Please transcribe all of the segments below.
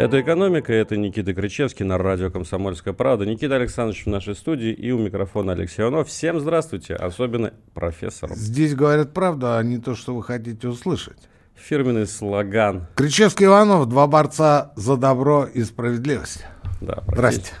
Это «Экономика», это Никита Кричевский на радио «Комсомольская правда». Никита Александрович в нашей студии и у микрофона Алексей Иванов. Всем здравствуйте, особенно профессору. Здесь говорят правду, а не то, что вы хотите услышать. Фирменный слоган. Кричевский Иванов, два борца за добро и справедливость. Да, Здрасте.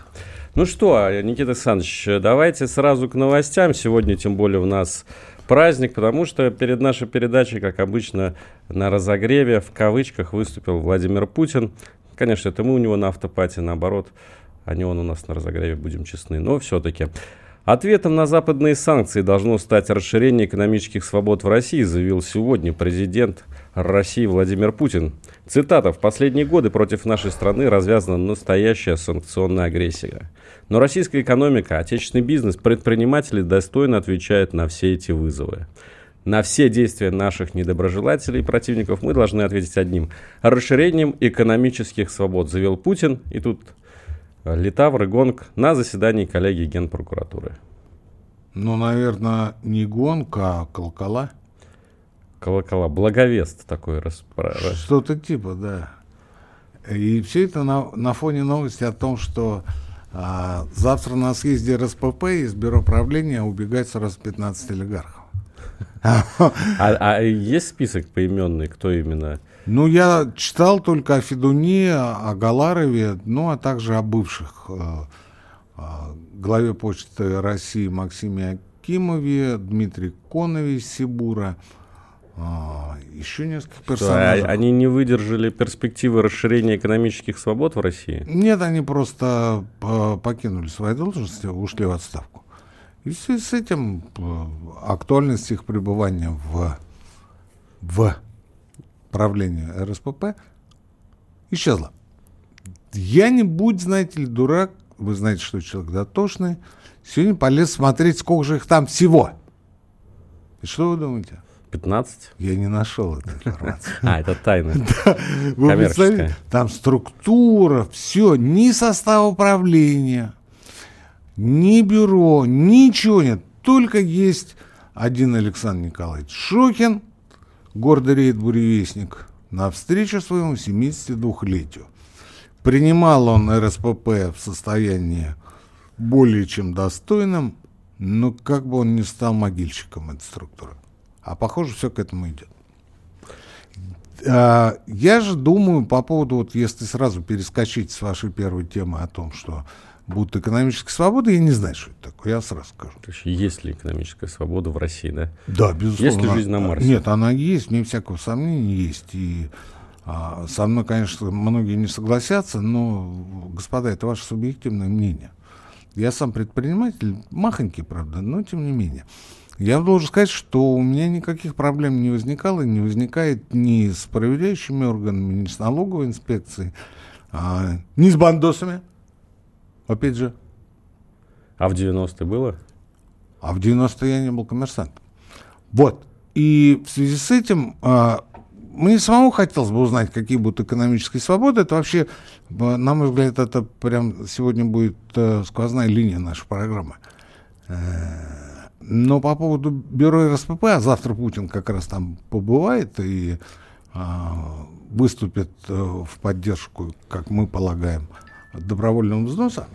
Ну что, Никита Александрович, давайте сразу к новостям. Сегодня, тем более, у нас праздник, потому что перед нашей передачей, как обычно, на разогреве, в кавычках, выступил Владимир Путин. Конечно, это мы у него на автопате, наоборот, а не он у нас на разогреве, будем честны. Но все-таки. Ответом на западные санкции должно стать расширение экономических свобод в России, заявил сегодня президент России Владимир Путин. Цитата. «В последние годы против нашей страны развязана настоящая санкционная агрессия. Но российская экономика, отечественный бизнес, предприниматели достойно отвечают на все эти вызовы. На все действия наших недоброжелателей и противников мы должны ответить одним – расширением экономических свобод, заявил Путин. И тут Литавр и Гонг на заседании коллегии Генпрокуратуры. Ну, наверное, не гонка, а колокола. Колокола. Благовест такой. Рас... Что-то типа, да. И все это на, на фоне новости о том, что а, завтра на съезде РСПП из Бюро правления убегает сразу 15 олигархов. А, а есть список поименный, кто именно? Ну, я читал только о Федуне, о Галарове, ну, а также о бывших э, э, главе почты России Максиме Акимове, Дмитрии Конове Сибура, э, еще несколько персонажей. Они не выдержали перспективы расширения экономических свобод в России? Нет, они просто покинули свои должности, ушли в отставку. И в связи с этим э, актуальность их пребывания в, в правлении РСПП исчезла. Я не будь, знаете ли, дурак, вы знаете, что человек дотошный, сегодня полез смотреть, сколько же их там всего. И что вы думаете? 15? Я не нашел этой информации. А, это тайна. Вы там структура, все, ни состав управления, ни бюро, ничего нет. Только есть один Александр Николаевич Шокин, гордый рейд-буревестник, на встречу своему 72-летию. Принимал он РСПП в состоянии более чем достойным, но как бы он не стал могильщиком этой структуры. А похоже, все к этому идет. А, я же думаю по поводу, вот если сразу перескочить с вашей первой темы о том, что будут экономические свободы, я не знаю, что это такое, я сразу скажу. То есть, есть ли экономическая свобода в России, да? Да, безусловно. Есть ли жизнь на Марсе? Нет, она есть, мне всякого сомнения есть. И а, со мной, конечно, многие не согласятся, но, господа, это ваше субъективное мнение. Я сам предприниматель, махонький, правда, но тем не менее. Я должен сказать, что у меня никаких проблем не возникало, не возникает ни с проверяющими органами, ни с налоговой инспекцией, а, ни с бандосами. Опять же. А в 90-е было? А в 90-е я не был коммерсантом. Вот. И в связи с этим а, мне самому хотелось бы узнать, какие будут экономические свободы. Это вообще, на мой взгляд, это прям сегодня будет э, сквозная линия нашей программы. Э, но по поводу бюро РСПП, а завтра Путин как раз там побывает и а, выступит э, в поддержку, как мы полагаем, добровольного взноса.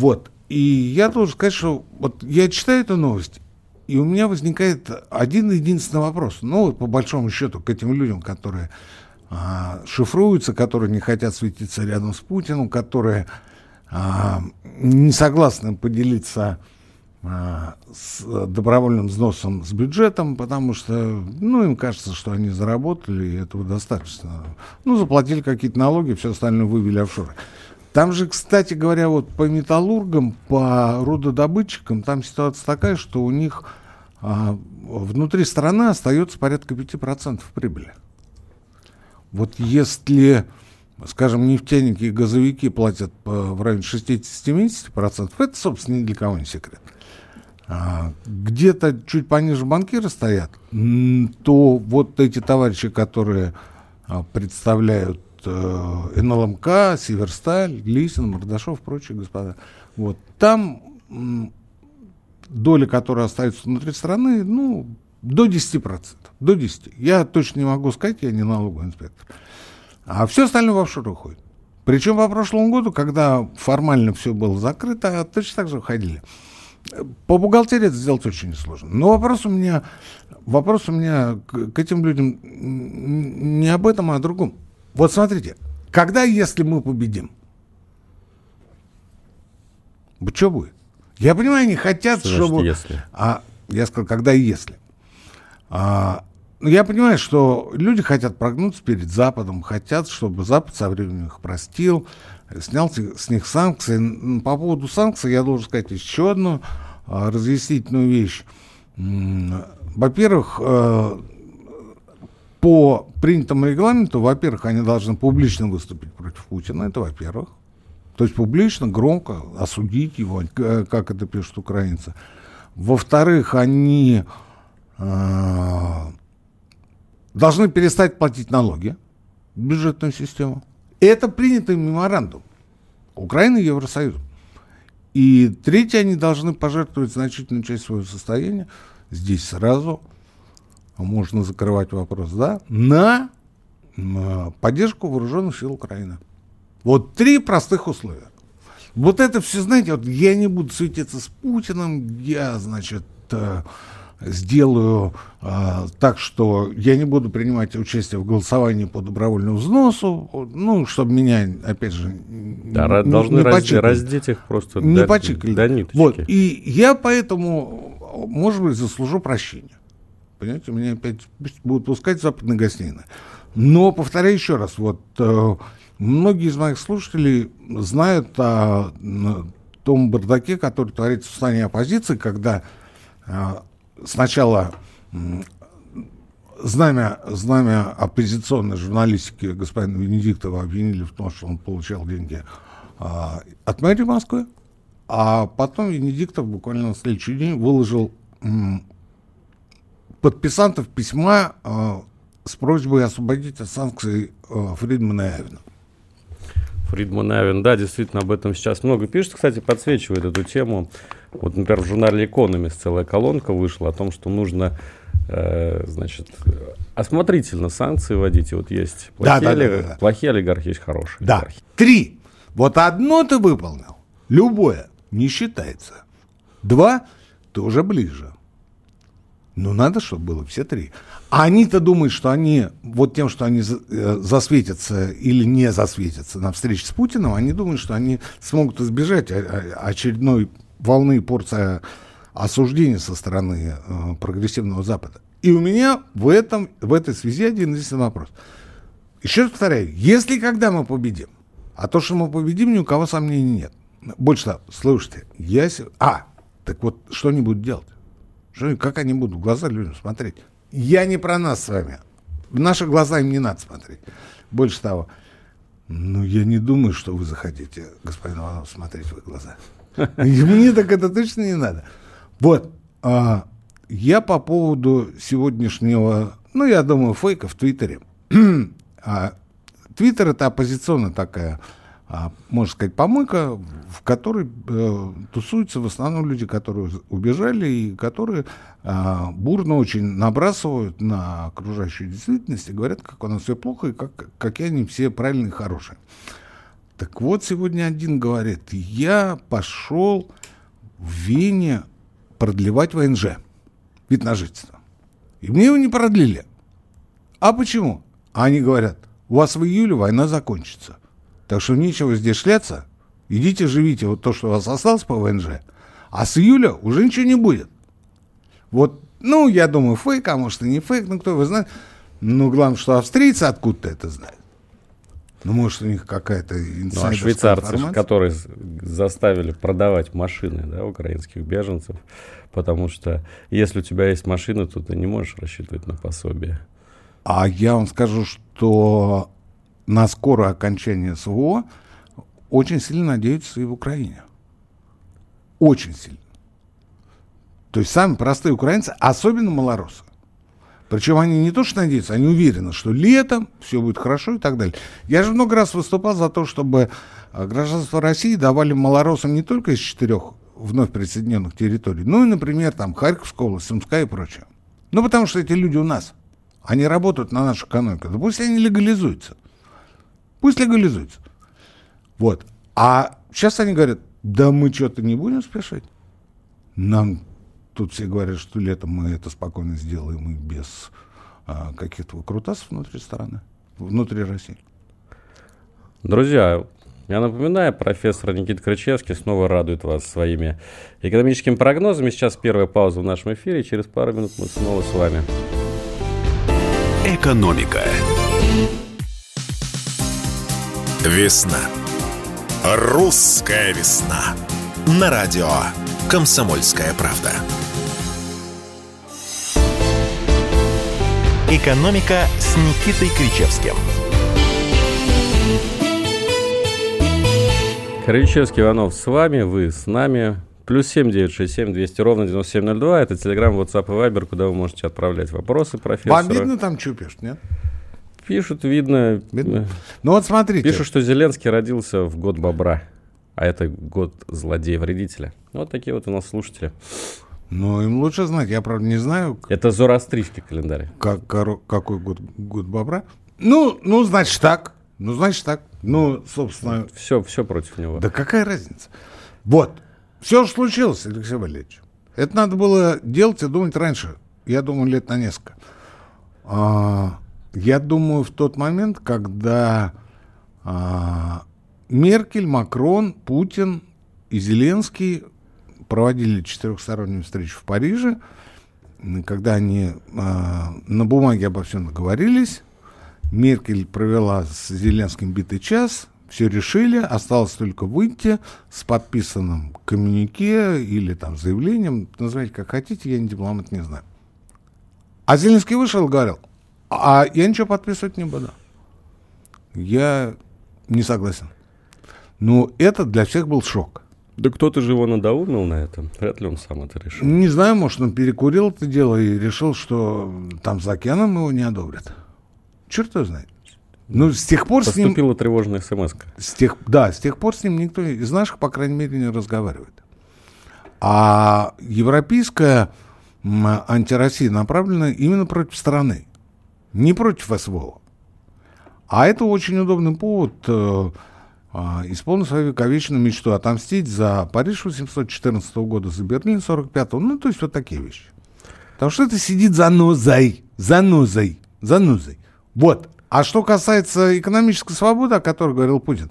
Вот. И я должен сказать, что вот я читаю эту новость, и у меня возникает один единственный вопрос. Ну, вот по большому счету, к этим людям, которые а, шифруются, которые не хотят светиться рядом с Путиным, которые а, не согласны поделиться а, с добровольным взносом с бюджетом, потому что, ну, им кажется, что они заработали, и этого достаточно. Ну, заплатили какие-то налоги, все остальное вывели офшоры. Там же, кстати говоря, вот по металлургам, по рудодобытчикам, там ситуация такая, что у них а, внутри страны остается порядка 5% прибыли. Вот если скажем, нефтяники и газовики платят в районе 60-70%, это, собственно, ни для кого не секрет. А, где-то чуть пониже банкиры стоят, то вот эти товарищи, которые а, представляют э, НЛМК, Северсталь, Лисин, Мордашов, прочие господа, вот там доля, которая остается внутри страны, ну, до 10%. До 10%. Я точно не могу сказать, я не налоговый инспектор. А все остальное в офшор уходит. Причем по прошлому году, когда формально все было закрыто, точно так же уходили. По бухгалтерии это сделать очень сложно. Но вопрос у меня, вопрос у меня к, к этим людям не об этом, а о другом. Вот смотрите, когда, если мы победим? Что будет? Я понимаю, они хотят, что чтобы... если? А, я сказал, когда и если. А, ну, я понимаю, что люди хотят прогнуться перед Западом, хотят, чтобы Запад со временем их простил, снял с них санкции. По поводу санкций я должен сказать еще одну а, разъяснительную вещь. Во-первых, э, по принятому регламенту, во-первых, они должны публично выступить против Путина, это во-первых. То есть публично, громко осудить его, как это пишут украинцы. Во-вторых, они э, должны перестать платить налоги в бюджетную систему. Это принятый меморандум Украины и Евросоюза. И третье, они должны пожертвовать значительную часть своего состояния, здесь сразу можно закрывать вопрос, да, на, поддержку вооруженных сил Украины. Вот три простых условия. Вот это все, знаете, вот я не буду светиться с Путиным, я, значит, э, сделаю э, так, что я не буду принимать участие в голосовании по добровольному взносу, ну, чтобы меня, опять же, да, не, должны не разде, раздеть их просто не до, почикали. до ниточки. Вот, и я поэтому, может быть, заслужу прощения. Понимаете, меня опять будут пускать западные гостиные. Но, повторяю еще раз, вот э, многие из моих слушателей знают о том бардаке, который творится в стане оппозиции, когда э, сначала знамя, знамя оппозиционной журналистики господина Венедиктова обвинили в том, что он получал деньги а, от мэрии Москвы, а потом Венедиктов буквально на следующий день выложил подписантов письма а, с просьбой освободить от санкций а, Фридмана и Авина. Фридман Авен, да, действительно, об этом сейчас много пишут. Кстати, подсвечивает эту тему. Вот, например, в журнале Economist целая колонка вышла о том, что нужно э, значит, осмотрительно санкции вводить. И вот есть плохие, да, да, да, да. плохие олигархи, есть хорошие да. олигархи. Три. Вот одно ты выполнил, любое, не считается. Два, ты уже ближе. Ну, надо, чтобы было все три. А они-то думают, что они, вот тем, что они э, засветятся или не засветятся на встрече с Путиным, они думают, что они смогут избежать очередной волны порции осуждения со стороны э, прогрессивного Запада. И у меня в, этом, в этой связи один единственный вопрос. Еще раз повторяю, если когда мы победим, а то, что мы победим, ни у кого сомнений нет. Больше того, слушайте, я... А, так вот, что они будут делать? Как они будут в глаза людям смотреть? Я не про нас с вами. В наши глаза им не надо смотреть. Больше того, ну, я не думаю, что вы захотите, господин Иванов, смотреть в глаза. Мне так это точно не надо. Вот. А, я по поводу сегодняшнего, ну, я думаю, фейка в Твиттере. а, Твиттер это оппозиционная такая а, можно сказать, помойка, в которой э, тусуются в основном люди, которые убежали и которые э, бурно очень набрасывают на окружающую действительность и говорят, как у нас все плохо и как, какие они все правильные и хорошие. Так вот, сегодня один говорит, я пошел в Вене продлевать ВНЖ, вид на жительство. И мне его не продлили. А почему? Они говорят, у вас в июле война закончится. Так что нечего здесь шляться. Идите живите вот то, что у вас осталось по ВНЖ. А с июля уже ничего не будет. Вот, ну, я думаю, фейк, а может и не фейк, ну, кто его знает. Ну, главное, что австрийцы откуда-то это знают. Ну, может, у них какая-то Ну, а швейцарцы, которые заставили продавать машины, да, украинских беженцев, потому что если у тебя есть машина, то ты не можешь рассчитывать на пособие. А я вам скажу, что на скорое окончание СВО очень сильно надеются и в Украине. Очень сильно. То есть сами простые украинцы, особенно малоросы. Причем они не то что надеются, они уверены, что летом все будет хорошо и так далее. Я же много раз выступал за то, чтобы э, гражданство России давали малоросам не только из четырех вновь присоединенных территорий, ну и, например, там Харьковская область, Сумская и прочее. Ну, потому что эти люди у нас. Они работают на нашу экономику. Да пусть они легализуются. Пусть легализуются. Вот. А сейчас они говорят, да мы что-то не будем спешить. Нам тут все говорят, что летом мы это спокойно сделаем и без а, каких-то выкрутасов внутри страны, внутри России. Друзья, я напоминаю, профессор Никита Крычевский снова радует вас своими экономическими прогнозами. Сейчас первая пауза в нашем эфире. Через пару минут мы снова с вами. Экономика. Весна. Русская весна. На радио «Комсомольская правда». «Экономика» с Никитой Кричевским. Кричевский Иванов с вами, вы с нами. Плюс семь девять шесть семь двести ровно девяносто семь ноль два. Это Телеграм, WhatsApp и Viber, куда вы можете отправлять вопросы профессору. Вам видно там, что пишут, нет? Пишут, видно. Видно? Ну вот смотрите. Пишут, что Зеленский родился в год бобра, а это год злодея-вредителя. Вот такие вот у нас слушатели. Ну, им лучше знать. Я, правда, не знаю, Это зороастрийский календарь. как, какой год, год бобра. Ну, ну, значит так. Ну, значит так. Ну, собственно, Все, все против него. да какая разница? Вот. Все же случилось, Алексей Валерьевич. Это надо было делать и думать раньше. Я думаю, лет на несколько. А, я думаю, в тот момент, когда а, Меркель, Макрон, Путин и Зеленский проводили четырехстороннюю встречу в Париже, когда они а, на бумаге обо всем договорились, Меркель провела с Зеленским битый час, все решили, осталось только выйти с подписанным коммюнике или там заявлением, называйте как хотите, я не дипломат, не знаю. А Зеленский вышел и говорил, а я ничего подписывать не буду. Я не согласен. Ну, это для всех был шок. Да кто-то же его надоумил на это. Вряд ли он сам это решил. Не знаю, может, он перекурил это дело и решил, что там за океаном его не одобрят. Черт его знает. Ну, с тех пор с ним... Поступила тревожная смс -ка. С тех, да, с тех пор с ним никто из наших, по крайней мере, не разговаривает. А европейская антироссия направлена именно против страны, не против СВО. А это очень удобный повод э, а, исполнить свою вековечную мечту, отомстить за Париж 814 года, за Берлин 45 ну, то есть вот такие вещи. Потому что это сидит за нозой, за нозой, за нозой. Вот. А что касается экономической свободы, о которой говорил Путин,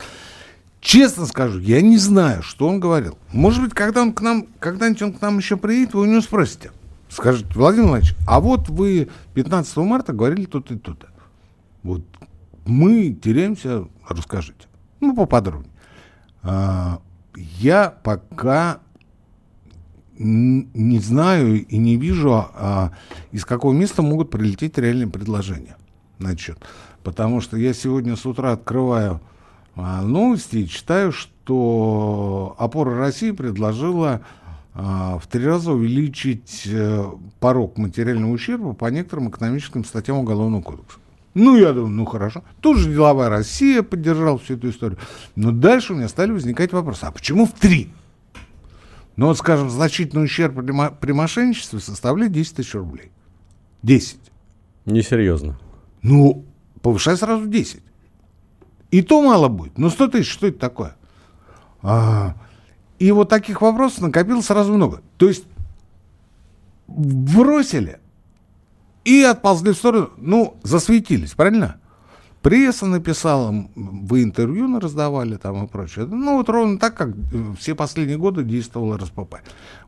честно скажу, я не знаю, что он говорил. Может быть, когда он к нам, когда-нибудь он к нам еще приедет, вы у него спросите. Скажите, Владимир Владимирович, а вот вы 15 марта говорили тут и тут. Вот мы теряемся, расскажите. Ну, поподробнее. А, я пока не знаю и не вижу, а, из какого места могут прилететь реальные предложения на счет. Потому что я сегодня с утра открываю а, новости и читаю, что опора России предложила в три раза увеличить э, порог материального ущерба по некоторым экономическим статьям Уголовного кодекса. Ну, я думаю, ну хорошо. Тут же деловая Россия поддержала всю эту историю. Но дальше у меня стали возникать вопросы. А почему в три? Ну, вот, скажем, значительный ущерб при, мо- при мошенничестве составляет 10 тысяч рублей. 10. Несерьезно. Ну, повышай сразу в 10. И то мало будет. Ну, 100 тысяч, что это такое? А, и вот таких вопросов накопилось сразу много. То есть бросили и отползли в сторону. Ну, засветились, правильно? Пресса написала, вы интервью раздавали там и прочее. Ну, вот ровно так, как э, все последние годы действовала РСПП.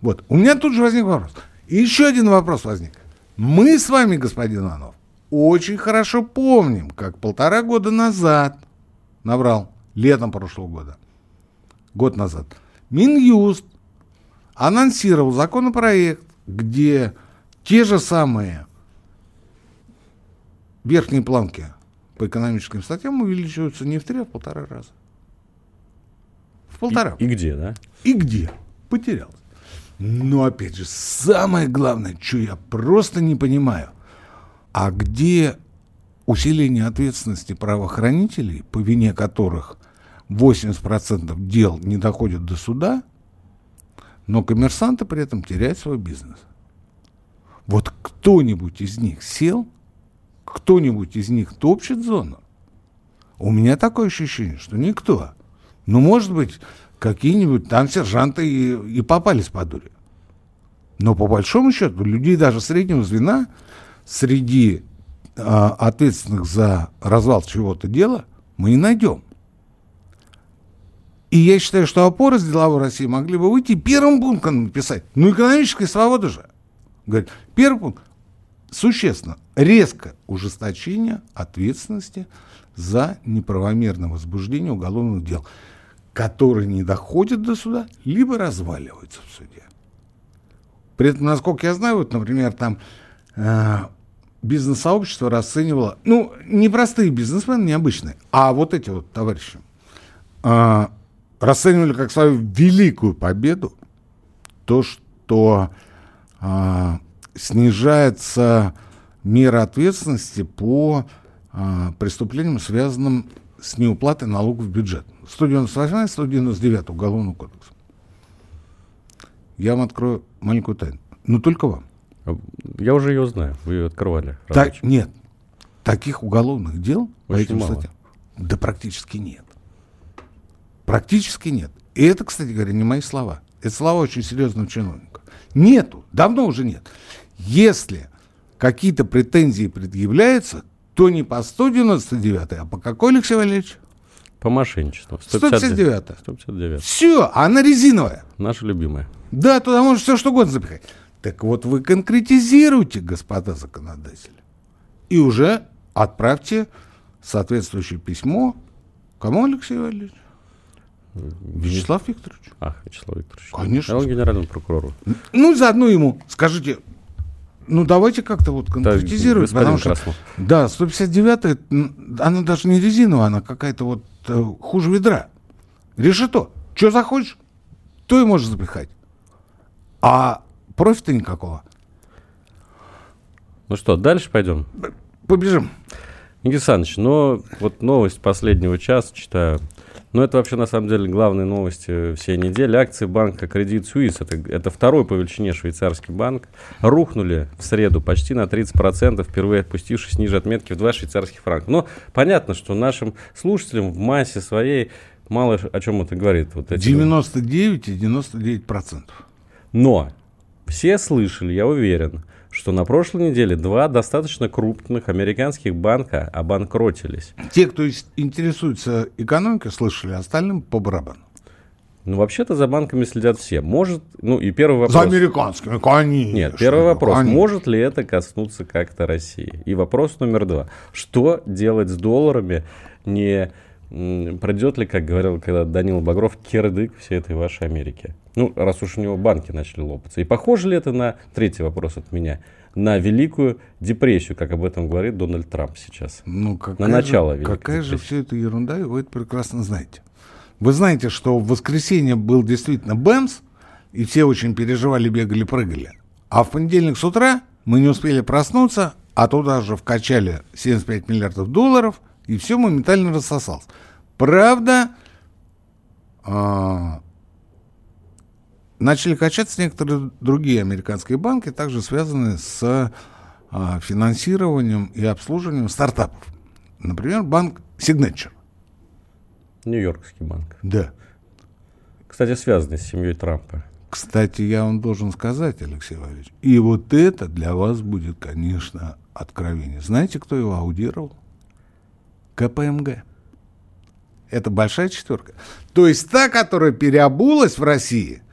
Вот. У меня тут же возник вопрос. И еще один вопрос возник. Мы с вами, господин Иванов, очень хорошо помним, как полтора года назад набрал, летом прошлого года, год назад, Минюст анонсировал законопроект, где те же самые верхние планки по экономическим статьям увеличиваются не в три, а в полтора раза. В полтора. И, и где, да? И где? Потерялся. Но опять же, самое главное, что я просто не понимаю, а где усиление ответственности правоохранителей, по вине которых 80% дел не доходят до суда, но коммерсанты при этом теряют свой бизнес. Вот кто-нибудь из них сел, кто-нибудь из них топчет зону? У меня такое ощущение, что никто. Ну, может быть, какие-нибудь там сержанты и, и попались по дуре. Но по большому счету людей даже среднего звена среди а, ответственных за развал чего-то дела мы не найдем. И я считаю, что опоры с деловой России могли бы выйти первым пунктом написать. Ну, экономическая свобода же. Говорит, первый пункт. Существенно, резко ужесточение ответственности за неправомерное возбуждение уголовных дел которые не доходят до суда, либо разваливаются в суде. При этом, насколько я знаю, вот, например, там э, бизнес-сообщество расценивало, ну, не простые бизнесмены, необычные, а вот эти вот товарищи, э, расценивали как свою великую победу то, что э, снижается мера ответственности по э, преступлениям, связанным с неуплатой налогов в бюджет. 198 199 Уголовного кодекса. Я вам открою маленькую тайну. Но только вам. Я уже ее знаю. Вы ее открывали. Так, нет. Таких уголовных дел по этим мало. статьям да практически нет. Практически нет. И это, кстати говоря, не мои слова. Это слова очень серьезного чиновника. Нету. Давно уже нет. Если какие-то претензии предъявляются, то не по 199, а по какой, Алексей Валерьевич? По мошенничеству. 159. 159. Все, она резиновая. Наша любимая. Да, туда можно все что угодно запихать. Так вот вы конкретизируйте, господа законодатели. И уже отправьте соответствующее письмо. Кому, Алексей Валерьевич? Вячеслав Викторович. Ах, Вячеслав Викторович. Конечно. Он генеральному прокурору. Ну, заодно ему скажите, ну, давайте как-то вот конкретизировать, потому что... Краснов. Да, 159-я, она даже не резиновая, она какая-то вот э, хуже ведра. Решето. Что захочешь, то и можешь запихать. А профита никакого. Ну что, дальше пойдем? Побежим. Никита Александрович, но вот новость последнего часа читаю. Но это вообще, на самом деле, главные новости всей недели. Акции банка Credit Suisse, это, это второй по величине швейцарский банк, рухнули в среду почти на 30%, впервые отпустившись ниже отметки в 2 швейцарских франка. Но понятно, что нашим слушателям в массе своей мало о чем это говорит. Вот эти 99 и 99%. Но все слышали, я уверен, что на прошлой неделе два достаточно крупных американских банка обанкротились. Те, кто интересуется экономикой, слышали, остальным по барабану. Ну, вообще-то за банками следят все. Может, ну и первый вопрос. За американскими, конечно. Нет, первый вопрос. Конечно. Может ли это коснуться как-то России? И вопрос номер два. Что делать с долларами? Не пройдет ли, как говорил когда Данил Багров, кирдык всей этой вашей Америки? Ну, раз уж у него банки начали лопаться. И похоже ли это на, третий вопрос от меня, на Великую депрессию, как об этом говорит Дональд Трамп сейчас? Ну, какая на начало же, Какая депрессии. же все это ерунда, и вы это прекрасно знаете. Вы знаете, что в воскресенье был действительно Бэмс, и все очень переживали, бегали, прыгали. А в понедельник с утра мы не успели проснуться, а туда же вкачали 75 миллиардов долларов, и все моментально рассосалось. Правда, а, начали качаться некоторые другие американские банки, также связанные с а, финансированием и обслуживанием стартапов. Например, банк Signature. Нью-Йоркский банк. Да. Кстати, связанный с семьей Трампа. Кстати, я вам должен сказать, Алексей Валерьевич, и вот это для вас будет, конечно, откровение. Знаете, кто его аудировал? КПМГ. Это большая четверка. То есть та, которая переобулась в России –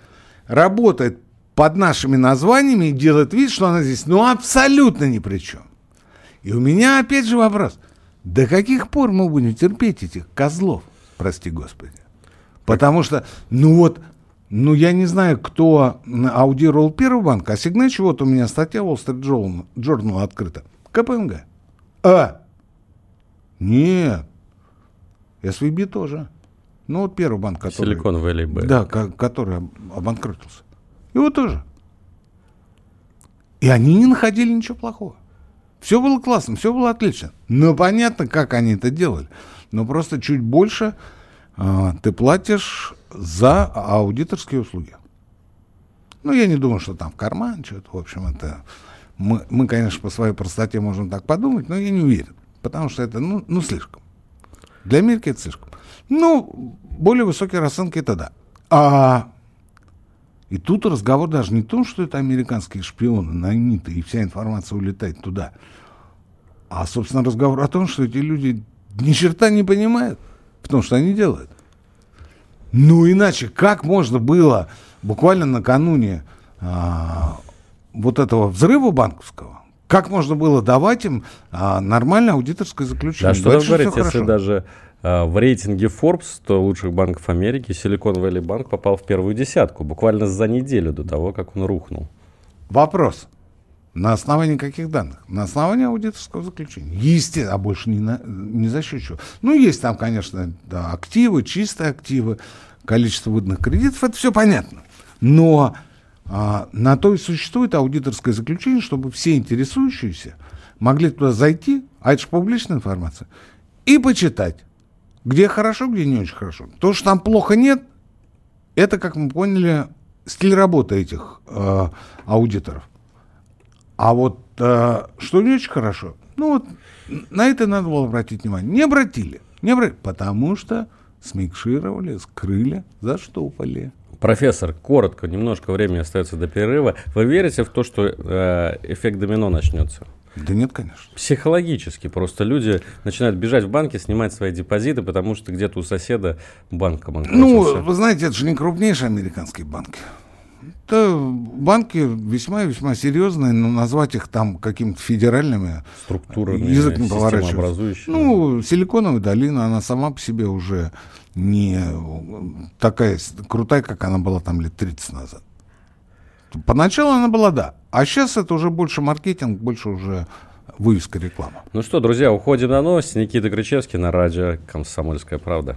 работает под нашими названиями и делает вид, что она здесь ну абсолютно ни при чем. И у меня опять же вопрос. До каких пор мы будем терпеть этих козлов, прости господи? Потому что, ну вот, ну я не знаю, кто аудировал первый банк, а Signature, вот у меня статья Wall Street Journal, Journal открыта. КПМГ. А, Нет. SVB тоже. Ну, вот первый банк, который... Силикон Valley Bank. Да, ко- который об- обанкротился. Его тоже. И они не находили ничего плохого. Все было классно, все было отлично. Но понятно, как они это делали. Но просто чуть больше а, ты платишь за аудиторские услуги. Ну, я не думаю, что там в карман что-то. В общем, это... Мы, мы, конечно, по своей простоте можем так подумать, но я не уверен. Потому что это, ну, ну слишком. Для Америки это слишком. Ну, более высокие расценки это да. А и тут разговор даже не в том, что это американские шпионы, наймиты, и вся информация улетает туда. А, собственно, разговор о том, что эти люди ни черта не понимают в том, что они делают. Ну, иначе как можно было буквально накануне а, вот этого взрыва банковского, как можно было давать им а, нормальное аудиторское заключение? Да, что Дальше там говорить, если хорошо. даже а, в рейтинге Forbes 100 лучших банков Америки Silicon Valley Bank попал в первую десятку буквально за неделю до того, как он рухнул. Вопрос. На основании каких данных? На основании аудиторского заключения. Естественно, а больше не, на, не за счет чего. Ну, есть там, конечно, да, активы, чистые активы, количество выданных кредитов, это все понятно. Но а, на то и существует аудиторское заключение, чтобы все интересующиеся могли туда зайти, а это же публичная информация, и почитать, где хорошо, где не очень хорошо. То, что там плохо нет, это, как мы поняли, стиль работы этих э, аудиторов. А вот э, что не очень хорошо, ну вот на это надо было обратить внимание. Не обратили, не обратили, потому что смикшировали, скрыли, заштопали. Профессор, коротко, немножко времени остается до перерыва. Вы верите в то, что э, эффект домино начнется? Да нет, конечно. Психологически просто люди начинают бежать в банки, снимать свои депозиты, потому что где-то у соседа банк Ну, вы знаете, это же не крупнейшие американские банки. Это банки весьма и весьма серьезные, но назвать их там какими-то федеральными Структурами, язык не поворачивается. Ну, Силиконовая долина, она сама по себе уже не такая крутая, как она была там лет 30 назад. Поначалу она была, да. А сейчас это уже больше маркетинг, больше уже вывеска реклама. Ну что, друзья, уходим на новости. Никита Кричевский на радио «Комсомольская правда».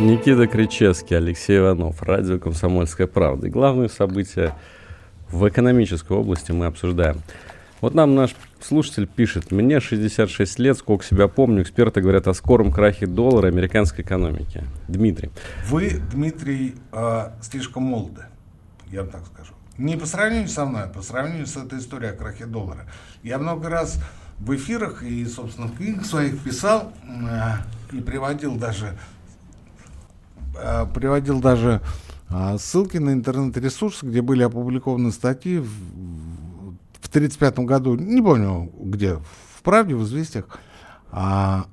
Никита Кричевский, Алексей Иванов, радио «Комсомольская правда». И главные события в экономической области мы обсуждаем. Вот нам наш слушатель пишет, мне 66 лет, сколько себя помню, эксперты говорят о скором крахе доллара американской экономики. Дмитрий. Вы, Дмитрий, э, слишком молоды, я вам так скажу. Не по сравнению со мной, а по сравнению с этой историей о крахе доллара. Я много раз в эфирах и, собственно, в книгах своих писал э, и приводил даже, приводил даже э, ссылки на интернет-ресурсы, где были опубликованы статьи в, в 1935 году, не помню где, в «Правде», в «Известиях», а,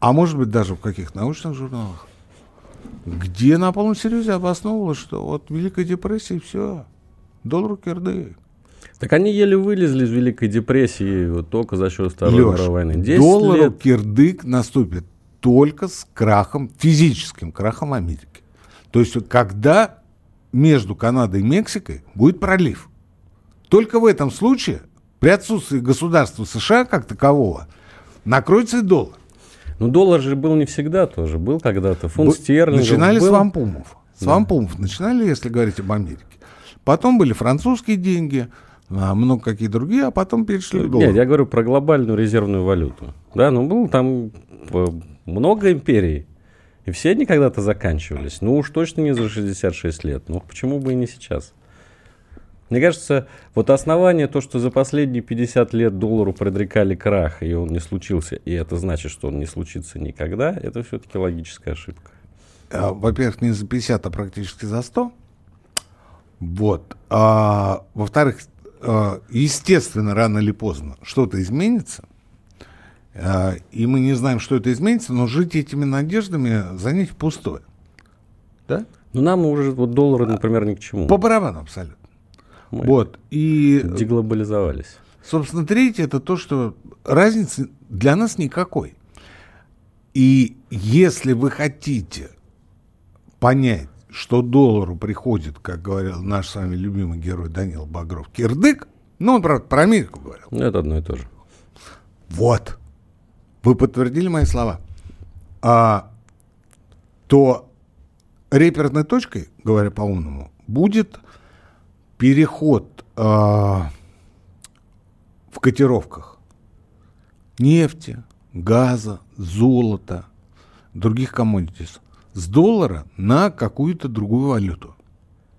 а может быть даже в каких научных журналах, где на полном серьезе обосновывалось, что вот Великая депрессия, все, доллар кирды. Так они еле вылезли из Великой депрессии вот только за счет Второй Лёш, мировой войны. 10 доллару лет. кирдык наступит только с крахом, физическим крахом Америки. То есть когда между Канадой и Мексикой будет пролив. Только в этом случае, при отсутствии государства США как такового, накроется и доллар. Ну, доллар же был не всегда тоже. Был когда-то фунт Б- стерлингов. Начинали с был. вампумов. С вампумов начинали, если говорить об Америке. Потом были французские деньги, а, много какие другие, а потом перешли к доллару. Нет, я говорю про глобальную резервную валюту. Да, ну было там э, много империй. И все они когда-то заканчивались. Ну уж точно не за 66 лет. Ну почему бы и не сейчас? Мне кажется, вот основание то, что за последние 50 лет доллару предрекали крах, и он не случился, и это значит, что он не случится никогда, это все-таки логическая ошибка. А, Во-первых, не за 50, а практически за 100. Вот. А, во-вторых, э, естественно, рано или поздно что-то изменится, и мы не знаем, что это изменится, но жить этими надеждами занять пустое. Да? Ну, нам уже вот доллары, например, ни к чему. По барабану абсолютно. Мы Вот. И, деглобализовались. собственно, третье это то, что разницы для нас никакой. И если вы хотите понять, что доллару приходит, как говорил наш с вами любимый герой Данил Багров, кирдык, ну, он, правда, про Америку говорил. Это одно и то же. Вот. Вы подтвердили мои слова. А, то реперной точкой, говоря по-умному, будет переход а, в котировках нефти, газа, золота, других коммодитис с доллара на какую-то другую валюту.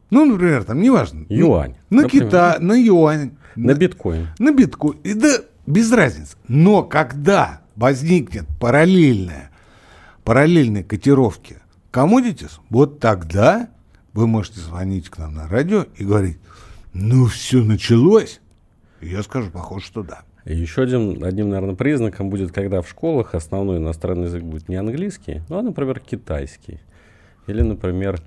Ну, например, там, неважно. Юань, На например. Китай, на юань. На биткоин. На биткоин. И Да, без разницы. Но когда возникнет параллельная, параллельные котировки commodities, вот тогда вы можете звонить к нам на радио и говорить, ну, все началось. И я скажу, похоже, что да. И еще один, одним, наверное, признаком будет, когда в школах основной иностранный язык будет не английский, ну, а, например, китайский. Или, например,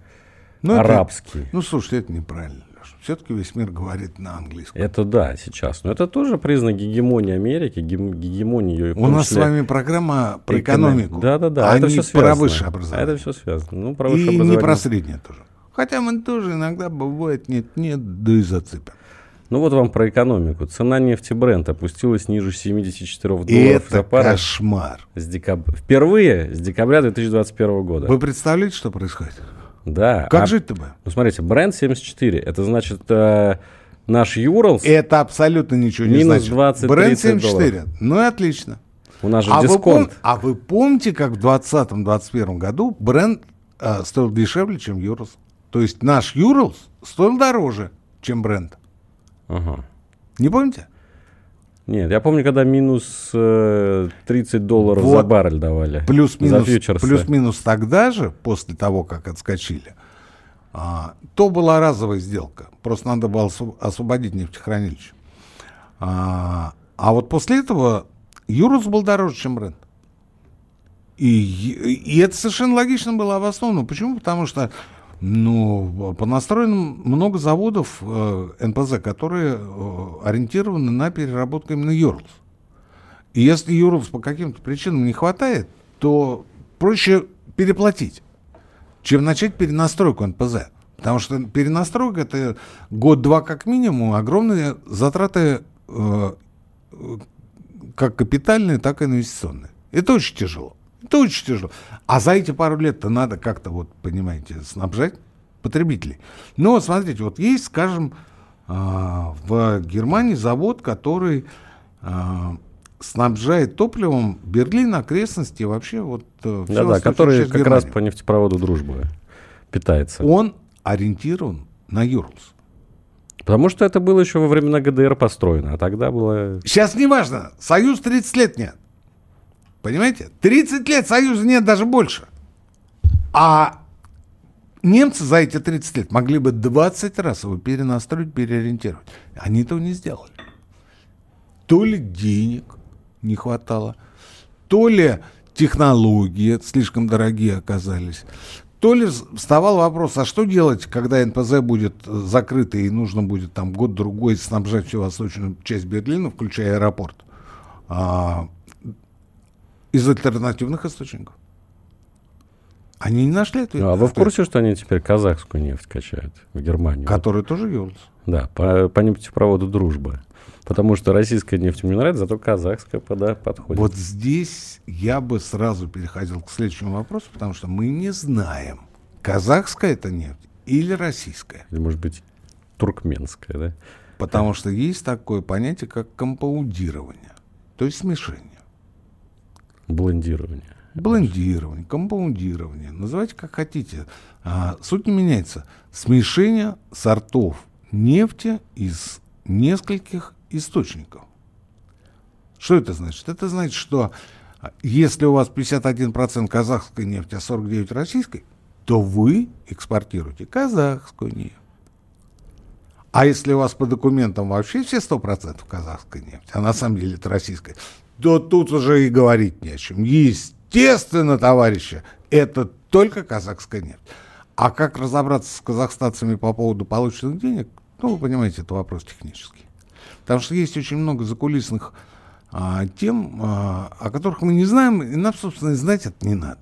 Ну, это- арабский. ну, слушайте, это неправильно. Все-таки весь мир говорит на английском. Это да, сейчас. Но это тоже признак гегемонии Америки, гем- гегемонии ее. У нас с вами программа про экономику. Да, да, да. а это не все про связано. высшее образование. Это все связано. Ну, про И высшее не образование. про среднее тоже. Хотя мы тоже иногда бывает нет-нет, да и зацепим. Ну вот вам про экономику. Цена нефти Брент опустилась ниже 74 долларов Это за пару кошмар. с декаб... впервые с декабря 2021 года. Вы представляете, что происходит? Да. Как А- жить-то бы? Ну смотрите, Брент 74. Это значит э, наш Юрлс. Это абсолютно ничего не Минус значит. 20-30 Бренд 74. Ну и отлично. У нас же А вы, пом- дисконт. а вы помните, как в 2020-2021 году бренд а, стоил дешевле, чем Юрлс? То есть наш Юрлс стоил дороже, чем бренд. Ага. Не помните? Нет, я помню, когда минус э, 30 долларов за Вот. баррель давали. За Плюс-минус, плюс-минус тогда же, после того, как отскочили, а, то была разовая сделка. Просто надо было освоб- освободить нефтехранилище. А, а вот после этого Юрус был дороже, чем Брент. И, и это совершенно логично было обосновано. Почему? Потому что ну, понастроено много заводов э, НПЗ, которые э, ориентированы на переработку именно Юрлс. И если Юрлс по каким-то причинам не хватает, то проще переплатить, чем начать перенастройку НПЗ. Потому что перенастройка это год-два как минимум, огромные затраты э, э, как капитальные, так и инвестиционные. Это очень тяжело. Это очень тяжело. А за эти пару лет-то надо как-то, вот, понимаете, снабжать потребителей. Вот смотрите, вот есть, скажем, а, в Германии завод, который а, снабжает топливом Берлин, окрестности, вообще вот всю Да-да, восточную который как раз по нефтепроводу дружбы питается. Он ориентирован на Юрлс. Потому что это было еще во времена ГДР построено, а тогда было... Сейчас не важно, Союз 30 лет нет. Понимаете? 30 лет Союза нет, даже больше. А немцы за эти 30 лет могли бы 20 раз его перенастроить, переориентировать. Они этого не сделали. То ли денег не хватало, то ли технологии слишком дорогие оказались, то ли вставал вопрос, а что делать, когда НПЗ будет э, закрыто и нужно будет там год-другой снабжать всю восточную часть Берлина, включая аэропорт, а, из альтернативных источников. Они не нашли ответ. Ну, а вы в курсе, что они теперь казахскую нефть качают в Германию? Который тоже Юрлс. Да, по, по нефтепроводу дружбы. Потому что российская нефть мне нравится, зато казахская пода, подходит. Вот здесь я бы сразу переходил к следующему вопросу, потому что мы не знаем, казахская это нефть или российская. Или, может быть, туркменская, да? Потому что есть такое понятие, как компаудирование, то есть смешение. Блондирование. Блендирование, компаундирование, называйте как хотите. А, суть не меняется. Смешение сортов нефти из нескольких источников. Что это значит? Это значит, что а, если у вас 51% казахской нефти, а 49% российской, то вы экспортируете казахскую нефть. А если у вас по документам вообще все 100% казахская нефть, а на самом деле это российская, то тут уже и говорить не о чем. Естественно, товарищи, это только казахская нефть. А как разобраться с казахстанцами по поводу полученных денег, ну, вы понимаете, это вопрос технический. Потому что есть очень много закулисных а, тем, а, о которых мы не знаем, и нам, собственно, знать это не надо.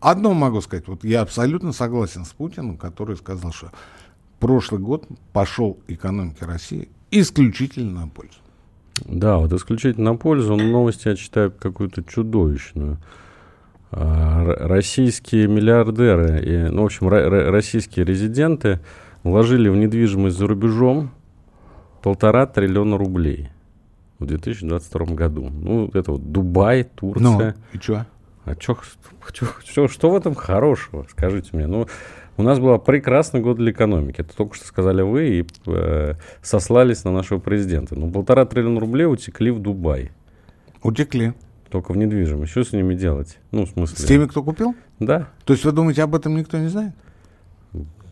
Одно могу сказать, вот я абсолютно согласен с Путиным, который сказал, что прошлый год пошел экономике России исключительно на пользу. Да, вот исключительно на пользу, но новости я читаю какую-то чудовищную. А, российские миллиардеры, и, ну, в общем, российские резиденты вложили в недвижимость за рубежом полтора триллиона рублей в 2022 году. Ну, это вот Дубай, Турция. Ну, и что? А чё, чё, чё, что в этом хорошего, скажите мне? Ну, у нас был прекрасный год для экономики. Это только что сказали вы и э, сослались на нашего президента. Ну, полтора триллиона рублей утекли в Дубай. Утекли. Только в недвижимость. Что с ними делать? Ну, в смысле... С теми, кто купил? Да. То есть вы думаете, об этом никто не знает?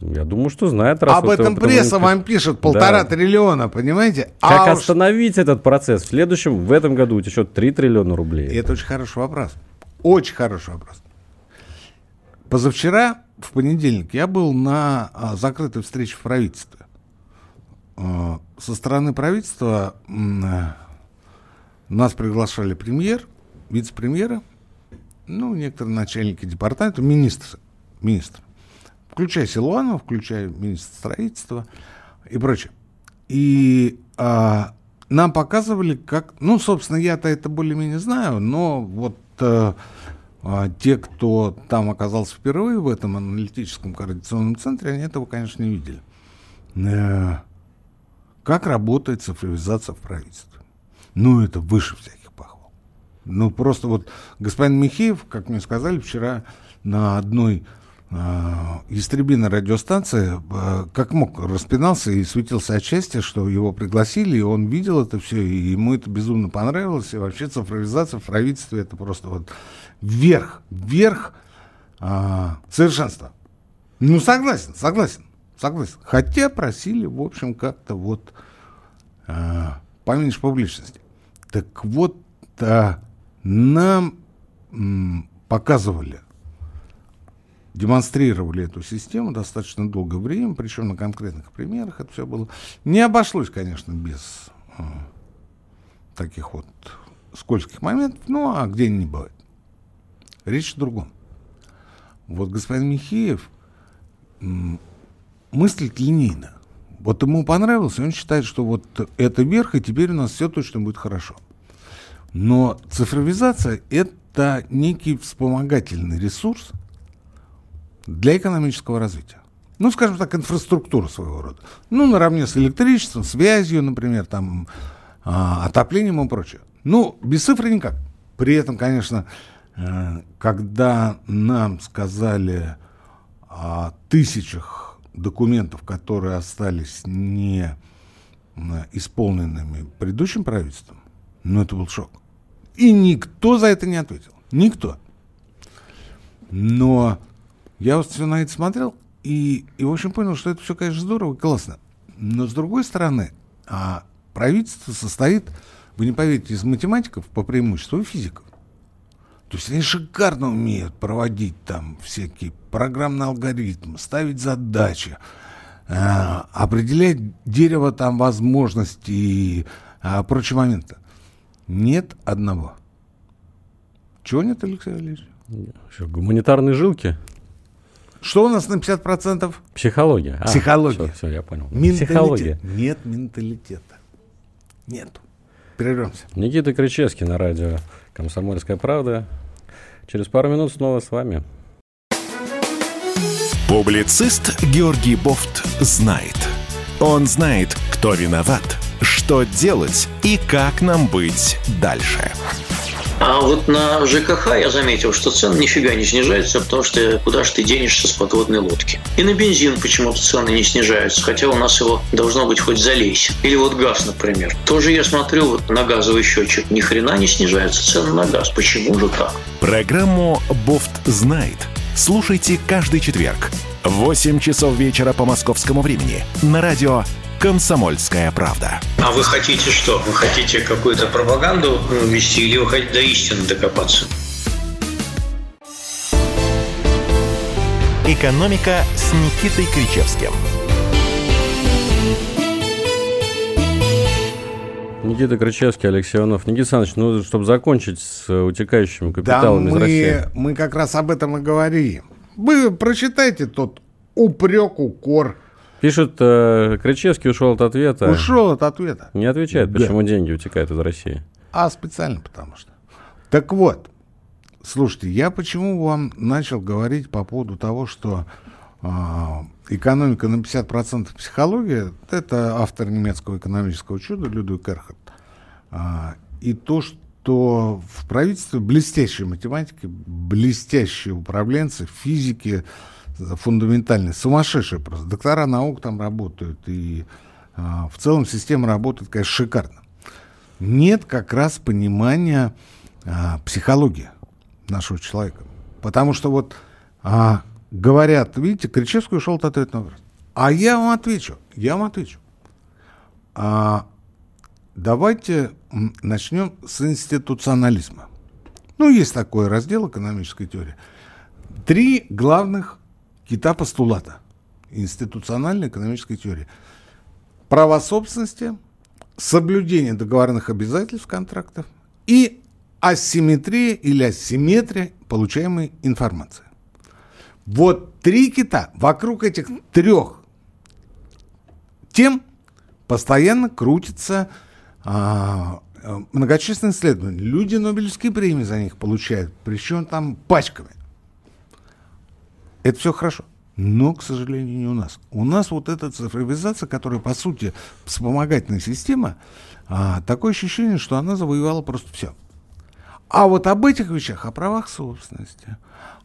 Я думаю, что знает. Раз Об этом пресса вам пишет полтора да. триллиона, понимаете? Как а остановить уж... этот процесс? В следующем, в этом году утечет 3 триллиона рублей. И это очень хороший вопрос. Очень хороший вопрос. Позавчера, в понедельник, я был на а, закрытой встрече в правительстве. А, со стороны правительства а, нас приглашали премьер, вице-премьеры, ну, некоторые начальники департамента, министры, министры, включая Силуанова, включая министра строительства и прочее. И а, нам показывали, как, ну, собственно, я-то это более-менее знаю, но вот а, а, те, кто там оказался впервые в этом аналитическом координационном центре, они этого, конечно, не видели. А, как работает цифровизация в правительстве? Ну, это выше всяких ну, просто вот господин Михеев, как мне сказали вчера на одной э, истребиной радиостанции, э, как мог, распинался и светился от счастья, что его пригласили, и он видел это все, и ему это безумно понравилось, и вообще цифровизация в правительстве это просто вот вверх, вверх э, совершенства. Ну, согласен, согласен, согласен. Хотя просили, в общем, как-то вот э, поменьше публичности. Так вот, а, нам показывали, демонстрировали эту систему достаточно долгое время, причем на конкретных примерах это все было. Не обошлось, конечно, без э, таких вот скользких моментов, ну а где не бывает. Речь о другом. Вот господин Михеев мыслит линейно. Вот ему понравилось, и он считает, что вот это верх, и теперь у нас все точно будет хорошо. Но цифровизация – это некий вспомогательный ресурс для экономического развития. Ну, скажем так, инфраструктура своего рода. Ну, наравне с электричеством, связью, например, там, а, отоплением и прочее. Ну, без цифры никак. При этом, конечно, э, когда нам сказали о тысячах документов, которые остались не исполненными предыдущим правительством, ну, это был шок. И никто за это не ответил. Никто. Но я вот все на это смотрел и, и в общем, понял, что это все, конечно, здорово и классно. Но, с другой стороны, а правительство состоит, вы не поверите, из математиков по преимуществу и физиков. То есть они шикарно умеют проводить там всякие программные алгоритмы, ставить задачи, э, определять дерево там возможностей и э, прочие моменты. Нет одного. Чего нет, Алексей Валерьевич? Что, гуманитарные жилки? Что у нас на 50%? Психология. А, Психология. Все, все, я понял. Менталитет. Психология. Нет менталитета. Нет. Прервемся. Никита Кричевский на радио «Комсомольская правда». Через пару минут снова с вами. Публицист Георгий Бофт знает. Он знает, кто виноват – что делать и как нам быть дальше. А вот на ЖКХ я заметил, что цены нифига не снижаются, потому что куда же ты денешься с подводной лодки. И на бензин почему-то цены не снижаются, хотя у нас его должно быть хоть залейся. Или вот газ, например. Тоже я смотрю вот на газовый счетчик, ни хрена не снижаются цены на газ. Почему же так? Программу «Бофт знает» слушайте каждый четверг в 8 часов вечера по московскому времени на радио «Комсомольская правда». А вы хотите что? Вы хотите какую-то пропаганду вести или вы хотите до истины докопаться? «Экономика» с Никитой Кричевским. Никита Крычевский, Алексей Иванов. Никита Александрович, ну, чтобы закончить с утекающими капиталами да из России. мы, мы как раз об этом и говорим. Вы прочитайте тот упрек, укор. Пишут, э, Крычевский ушел от ответа. Ушел от ответа. Не отвечает, Да. почему деньги утекают из России. А специально потому что. Так вот, слушайте, я почему вам начал говорить по поводу того, что а, экономика на 50% психология, это автор немецкого экономического чуда Людвиг Эрхард. А, и то, что в правительстве блестящие математики, блестящие управленцы, физики, фундаментальные, сумасшедшие просто. Доктора наук там работают, и а, в целом система работает, конечно, шикарно нет как раз понимания а, психологии нашего человека. Потому что вот а, говорят, видите, Кричевский ушел от ответа на вопрос. А я вам отвечу, я вам отвечу. А, давайте начнем с институционализма. Ну, есть такой раздел экономической теории. Три главных кита постулата институциональной экономической теории. Право собственности, соблюдение договорных обязательств контрактов и асимметрия или асимметрия получаемой информации. Вот три кита вокруг этих трех тем постоянно крутятся а, а, многочисленные исследования. Люди Нобелевские премии за них получают, причем там пачками. Это все хорошо. Но, к сожалению, не у нас. У нас вот эта цифровизация, которая, по сути, вспомогательная система, а, такое ощущение, что она завоевала просто все. А вот об этих вещах, о правах собственности,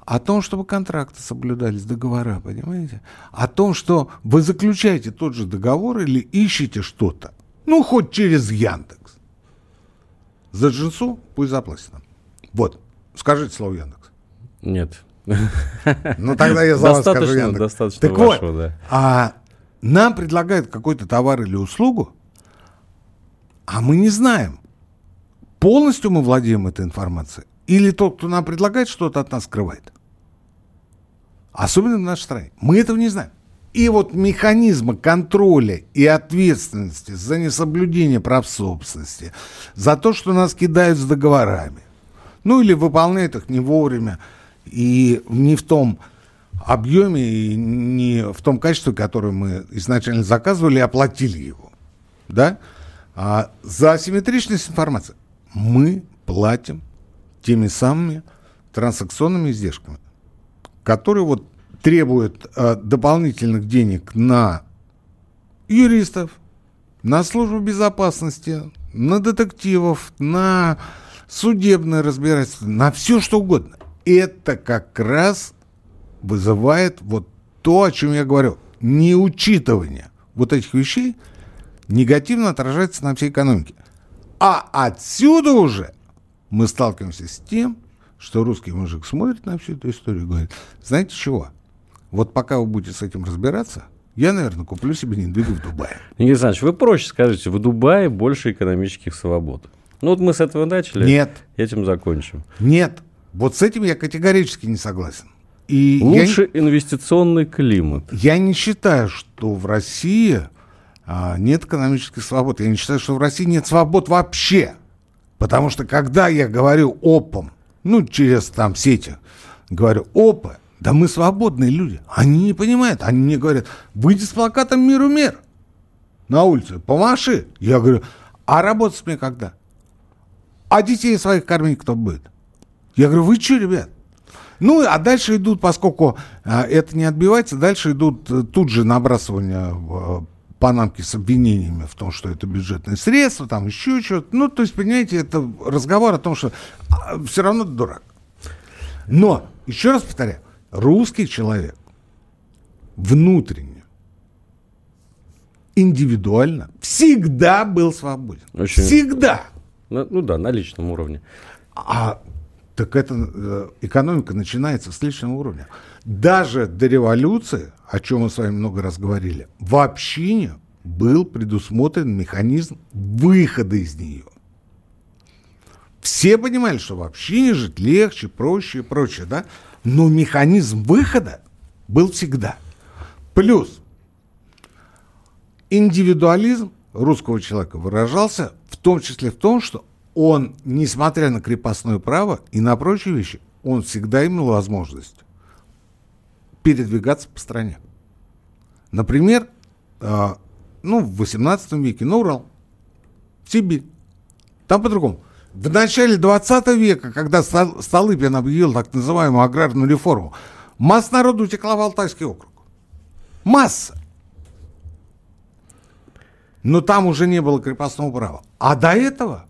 о том, чтобы контракты соблюдались, договора, понимаете? О том, что вы заключаете тот же договор или ищете что-то, ну, хоть через Яндекс. За джинсу пусть заплатит нам. Вот. Скажите слово Яндекс. Нет. Ну, тогда я за вас скажу Яндекс. достаточно Так вот, вашего, да. а нам предлагают какой-то товар или услугу, а мы не знаем, полностью мы владеем этой информацией, или тот, кто нам предлагает, что-то от нас скрывает. Особенно в нашей стране. Мы этого не знаем. И вот механизмы контроля и ответственности за несоблюдение прав собственности, за то, что нас кидают с договорами, ну или выполняют их не вовремя и не в том объеме и не в том качестве, которое мы изначально заказывали оплатили его. Да? А за асимметричность информации мы платим теми самыми транзакционными издержками, которые вот требуют э, дополнительных денег на юристов, на службу безопасности, на детективов, на судебное разбирательство, на все что угодно. Это как раз вызывает вот то, о чем я говорю, неучитывание вот этих вещей негативно отражается на всей экономике. А отсюда уже мы сталкиваемся с тем, что русский мужик смотрит на всю эту историю и говорит, знаете чего, вот пока вы будете с этим разбираться, я, наверное, куплю себе недвигу в Дубае. Никита Александрович, вы проще скажите, в Дубае больше экономических свобод. Ну вот мы с этого начали. Нет. Этим закончим. Нет, вот с этим я категорически не согласен. И я Лучше инвестиционный климат. Я не считаю, что в России а, нет экономических свобод. Я не считаю, что в России нет свобод вообще. Потому что когда я говорю опом, ну, через там сети, говорю опа, да мы свободные люди. Они не понимают. Они мне говорят, выйди с плакатом «Миру мир» на улице, помаши. Я говорю, а работать мне когда? А детей своих кормить кто будет? Я говорю, вы что, ребят? Ну, а дальше идут, поскольку а, это не отбивается, дальше идут э, тут же набрасывания э, панамки с обвинениями в том, что это бюджетные средства, там еще что-то. Ну, то есть, понимаете, это разговор о том, что все равно ты дурак. Но, еще раз повторяю, русский человек внутренне, индивидуально всегда был свободен. Очень- Всегда. Ну, ну да, на личном уровне. А так это э, экономика начинается с личного уровня. Даже до революции, о чем мы с вами много раз говорили, в общине был предусмотрен механизм выхода из нее. Все понимали, что вообще не жить легче, проще и прочее, да? Но механизм выхода был всегда. Плюс индивидуализм русского человека выражался в том числе в том, что он, несмотря на крепостное право и на прочие вещи, он всегда имел возможность передвигаться по стране. Например, э, ну, в 18 веке на Урал, Сибирь. Там по-другому. В начале 20 века, когда Столыпин объявил так называемую аграрную реформу, масса народу утекла в Алтайский округ. Масса. Но там уже не было крепостного права. А до этого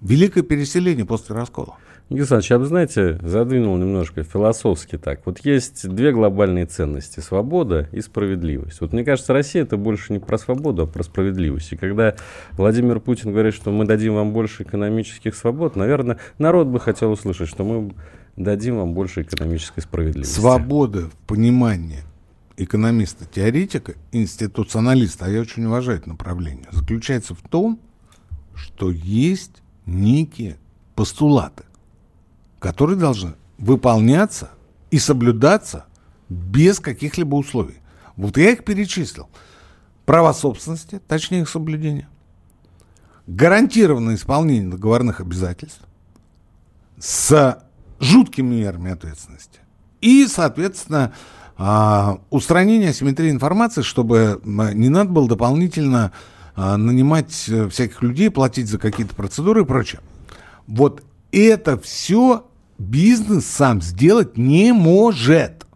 великое переселение после раскола. Игорь Александрович, я бы, знаете, задвинул немножко философски так. Вот есть две глобальные ценности – свобода и справедливость. Вот мне кажется, Россия – это больше не про свободу, а про справедливость. И когда Владимир Путин говорит, что мы дадим вам больше экономических свобод, наверное, народ бы хотел услышать, что мы дадим вам больше экономической справедливости. Свобода в понимании экономиста-теоретика, институционалиста, а я очень уважаю это направление, заключается в том, что есть некие постулаты которые должны выполняться и соблюдаться без каких-либо условий. Вот я их перечислил. Права собственности, точнее их соблюдение, гарантированное исполнение договорных обязательств с жуткими мерами ответственности и, соответственно, а, устранение асимметрии информации, чтобы не надо было дополнительно нанимать э, всяких людей, платить за какие-то процедуры и прочее. Вот это все бизнес сам сделать не может.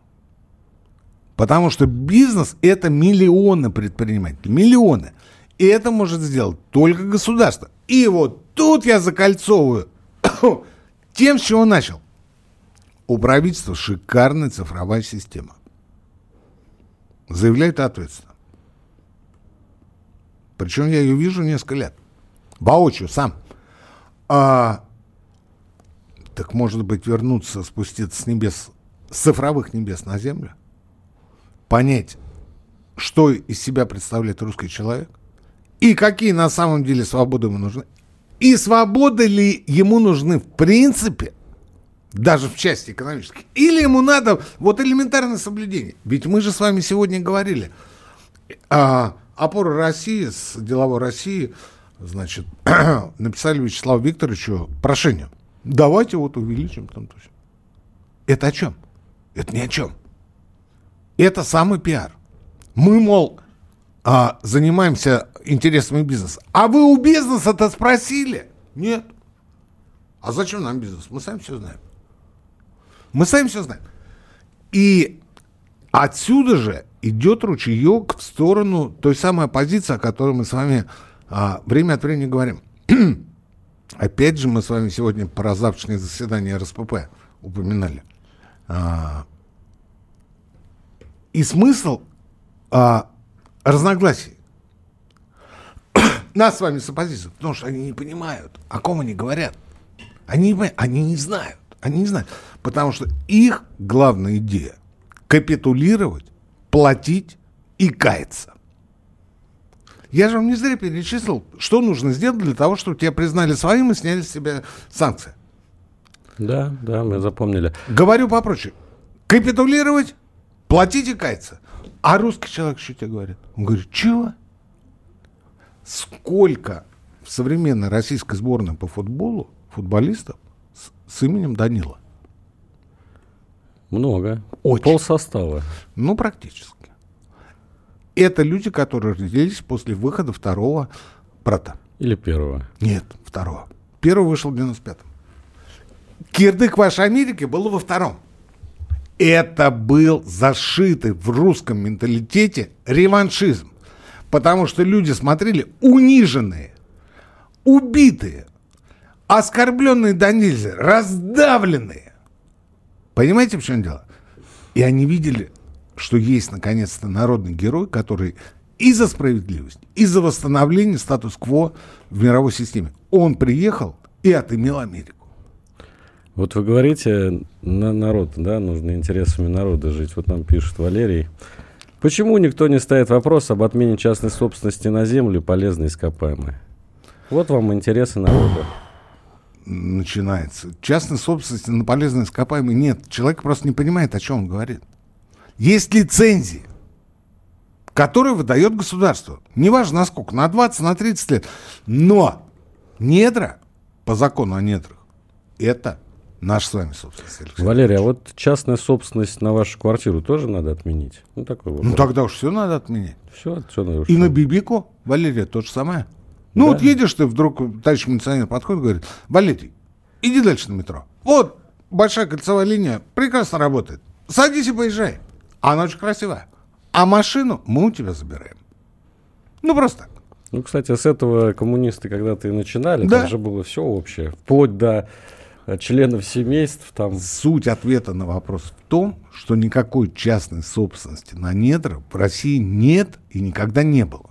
Потому что бизнес – это миллионы предпринимателей. Миллионы. И это может сделать только государство. И вот тут я закольцовываю тем, с чего начал. У правительства шикарная цифровая система. Заявляет ответственно. Причем я ее вижу несколько лет. Воочию, сам. А, так может быть вернуться, спуститься с небес, с цифровых небес на землю? Понять, что из себя представляет русский человек? И какие на самом деле свободы ему нужны? И свободы ли ему нужны в принципе, даже в части экономической? Или ему надо вот элементарное соблюдение? Ведь мы же с вами сегодня говорили, а, опора России с деловой России, значит, написали Вячеславу Викторовичу прошение – Давайте вот увеличим там то. Это о чем? Это ни о чем. Это самый пиар. Мы, мол, а, занимаемся интересами бизнеса. А вы у бизнеса-то спросили? Нет. А зачем нам бизнес? Мы сами все знаем. Мы сами все знаем. И отсюда же идет ручеек в сторону той самой оппозиции, о которой мы с вами а, время от времени говорим. Опять же, мы с вами сегодня про завтрашнее заседание РСПП упоминали. А, и смысл а, разногласий нас с вами с оппозицией, потому что они не понимают, о ком они говорят. Они, они не знают. Они не знают. Потому что их главная идея – капитулировать, платить и каяться. Я же вам не зря перечислил, что нужно сделать для того, чтобы тебя признали своим и сняли с себя санкции. Да, да, мы запомнили. Говорю попроще. Капитулировать, платить и каяться. А русский человек что тебе говорит? Он говорит, чего? Сколько в современной российской сборной по футболу футболистов с, с именем Данила? Много. Очень. Пол состава. Ну, практически это люди, которые родились после выхода второго брата. Или первого? Нет, второго. Первый вышел в 95-м. Кирдык вашей Америки был во втором. Это был зашитый в русском менталитете реваншизм. Потому что люди смотрели униженные, убитые, оскорбленные до нельзя, раздавленные. Понимаете, в чем дело? И они видели что есть наконец-то народный герой, который и за справедливость, и за восстановление статус-кво в мировой системе. Он приехал и отымел Америку. Вот вы говорите, на народ, да, нужно интересами народа жить. Вот нам пишет Валерий. Почему никто не ставит вопрос об отмене частной собственности на землю и полезные ископаемые? Вот вам интересы народа. Начинается. Частной собственности на полезные ископаемые нет. Человек просто не понимает, о чем он говорит. Есть лицензии, которые выдает государство. Неважно на сколько, на 20, на 30 лет. Но недра, по закону о недрах, это наш с вами собственность. Алексей Валерий, а вот частная собственность на вашу квартиру тоже надо отменить? Ну, такой вот. Ну тогда уж все надо отменять. Все, все надо. И на Бибику, Валерия, то же самое. Ну Да. вот едешь ты, вдруг товарищ милиционер подходит и говорит, Валерий, иди дальше на метро. Вот, большая кольцевая линия прекрасно работает. Садись и поезжай. Она очень красивая. А машину мы у тебя забираем. Ну, просто так. Ну, кстати, с этого коммунисты когда-то и начинали. Да. Там же было все общее. Вплоть до членов семейств. Там Суть ответа на вопрос в том, что никакой частной собственности на недра в России нет и никогда не было.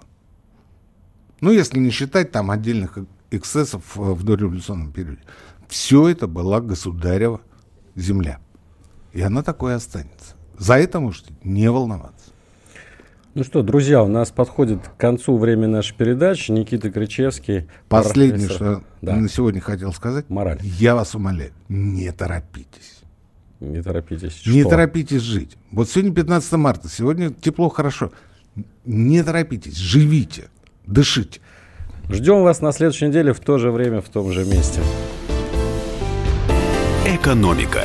Ну, если не считать там отдельных эксцессов э, в дореволюционном периоде. Все это была государева земля. И она такой останется. За это можете не волноваться. Ну что, друзья, у нас подходит к концу время нашей передачи. Никита Кричевский. Последнее, профессор. что Да, на сегодня хотел сказать. Мораль. Я вас умоляю, не торопитесь. не торопитесь. Не Что? торопитесь жить. Вот сегодня 15 марта, сегодня тепло, хорошо. Не торопитесь, живите, дышите. Ждем вас на следующей неделе в то же время, в том же месте. «Экономика».